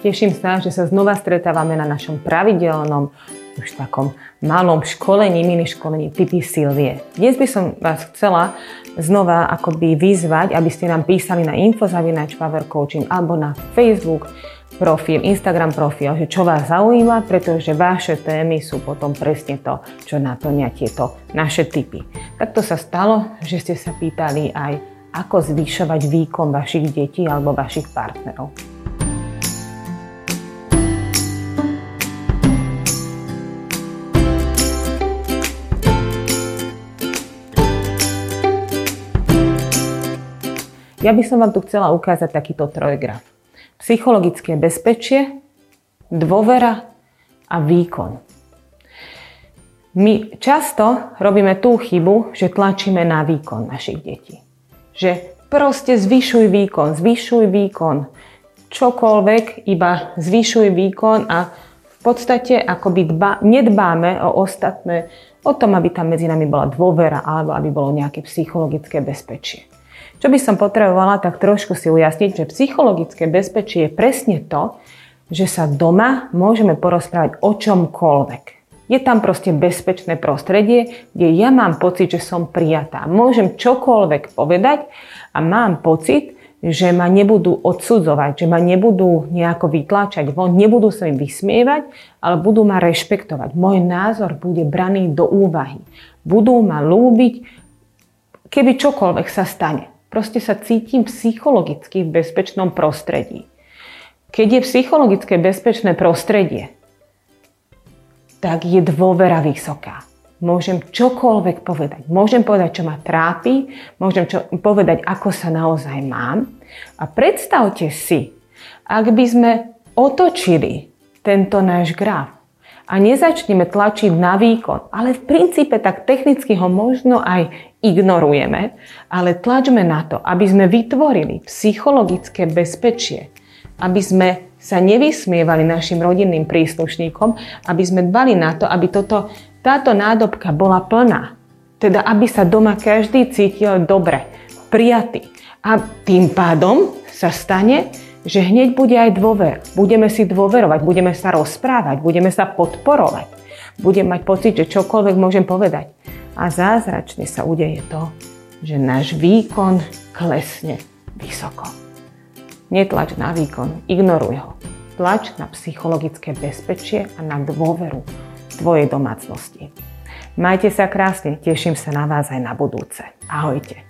Teším sa, že sa znova stretávame na našom pravidelnom, už takom malom školení, mini školení typy Silvie. Dnes by som vás chcela znova akoby vyzvať, aby ste nám písali na infozavinač Power Coaching alebo na Facebook profil, Instagram profil, že čo vás zaujíma, pretože vaše témy sú potom presne to, čo naplňa tieto naše typy. Takto sa stalo, že ste sa pýtali aj, ako zvyšovať výkon vašich detí alebo vašich partnerov. Ja by som vám tu chcela ukázať takýto trojgraf. Psychologické bezpečie, dôvera a výkon. My často robíme tú chybu, že tlačíme na výkon našich detí. Že proste zvyšuj výkon, zvyšuj výkon. Čokoľvek, iba zvyšuj výkon a v podstate akoby dba, nedbáme o ostatné, o tom, aby tam medzi nami bola dôvera alebo aby bolo nejaké psychologické bezpečie. Čo by som potrebovala, tak trošku si ujasniť, že psychologické bezpečie je presne to, že sa doma môžeme porozprávať o čomkoľvek. Je tam proste bezpečné prostredie, kde ja mám pocit, že som prijatá. Môžem čokoľvek povedať a mám pocit, že ma nebudú odsudzovať, že ma nebudú nejako vytláčať von, nebudú sa im vysmievať, ale budú ma rešpektovať. Môj názor bude braný do úvahy. Budú ma lúbiť, keby čokoľvek sa stane. Proste sa cítim psychologicky v bezpečnom prostredí. Keď je psychologické bezpečné prostredie, tak je dôvera vysoká. Môžem čokoľvek povedať. Môžem povedať, čo ma trápi, môžem čo, povedať, ako sa naozaj mám. A predstavte si, ak by sme otočili tento náš graf a nezačneme tlačiť na výkon, ale v princípe tak technicky ho možno aj ignorujeme, ale tlačme na to, aby sme vytvorili psychologické bezpečie, aby sme sa nevysmievali našim rodinným príslušníkom, aby sme dbali na to, aby toto, táto nádobka bola plná. Teda, aby sa doma každý cítil dobre, prijatý. A tým pádom sa stane, že hneď bude aj dôver. Budeme si dôverovať, budeme sa rozprávať, budeme sa podporovať. Budem mať pocit, že čokoľvek môžem povedať a zázračne sa udeje to, že náš výkon klesne vysoko. Netlač na výkon, ignoruj ho. Tlač na psychologické bezpečie a na dôveru tvojej domácnosti. Majte sa krásne, teším sa na vás aj na budúce. Ahojte.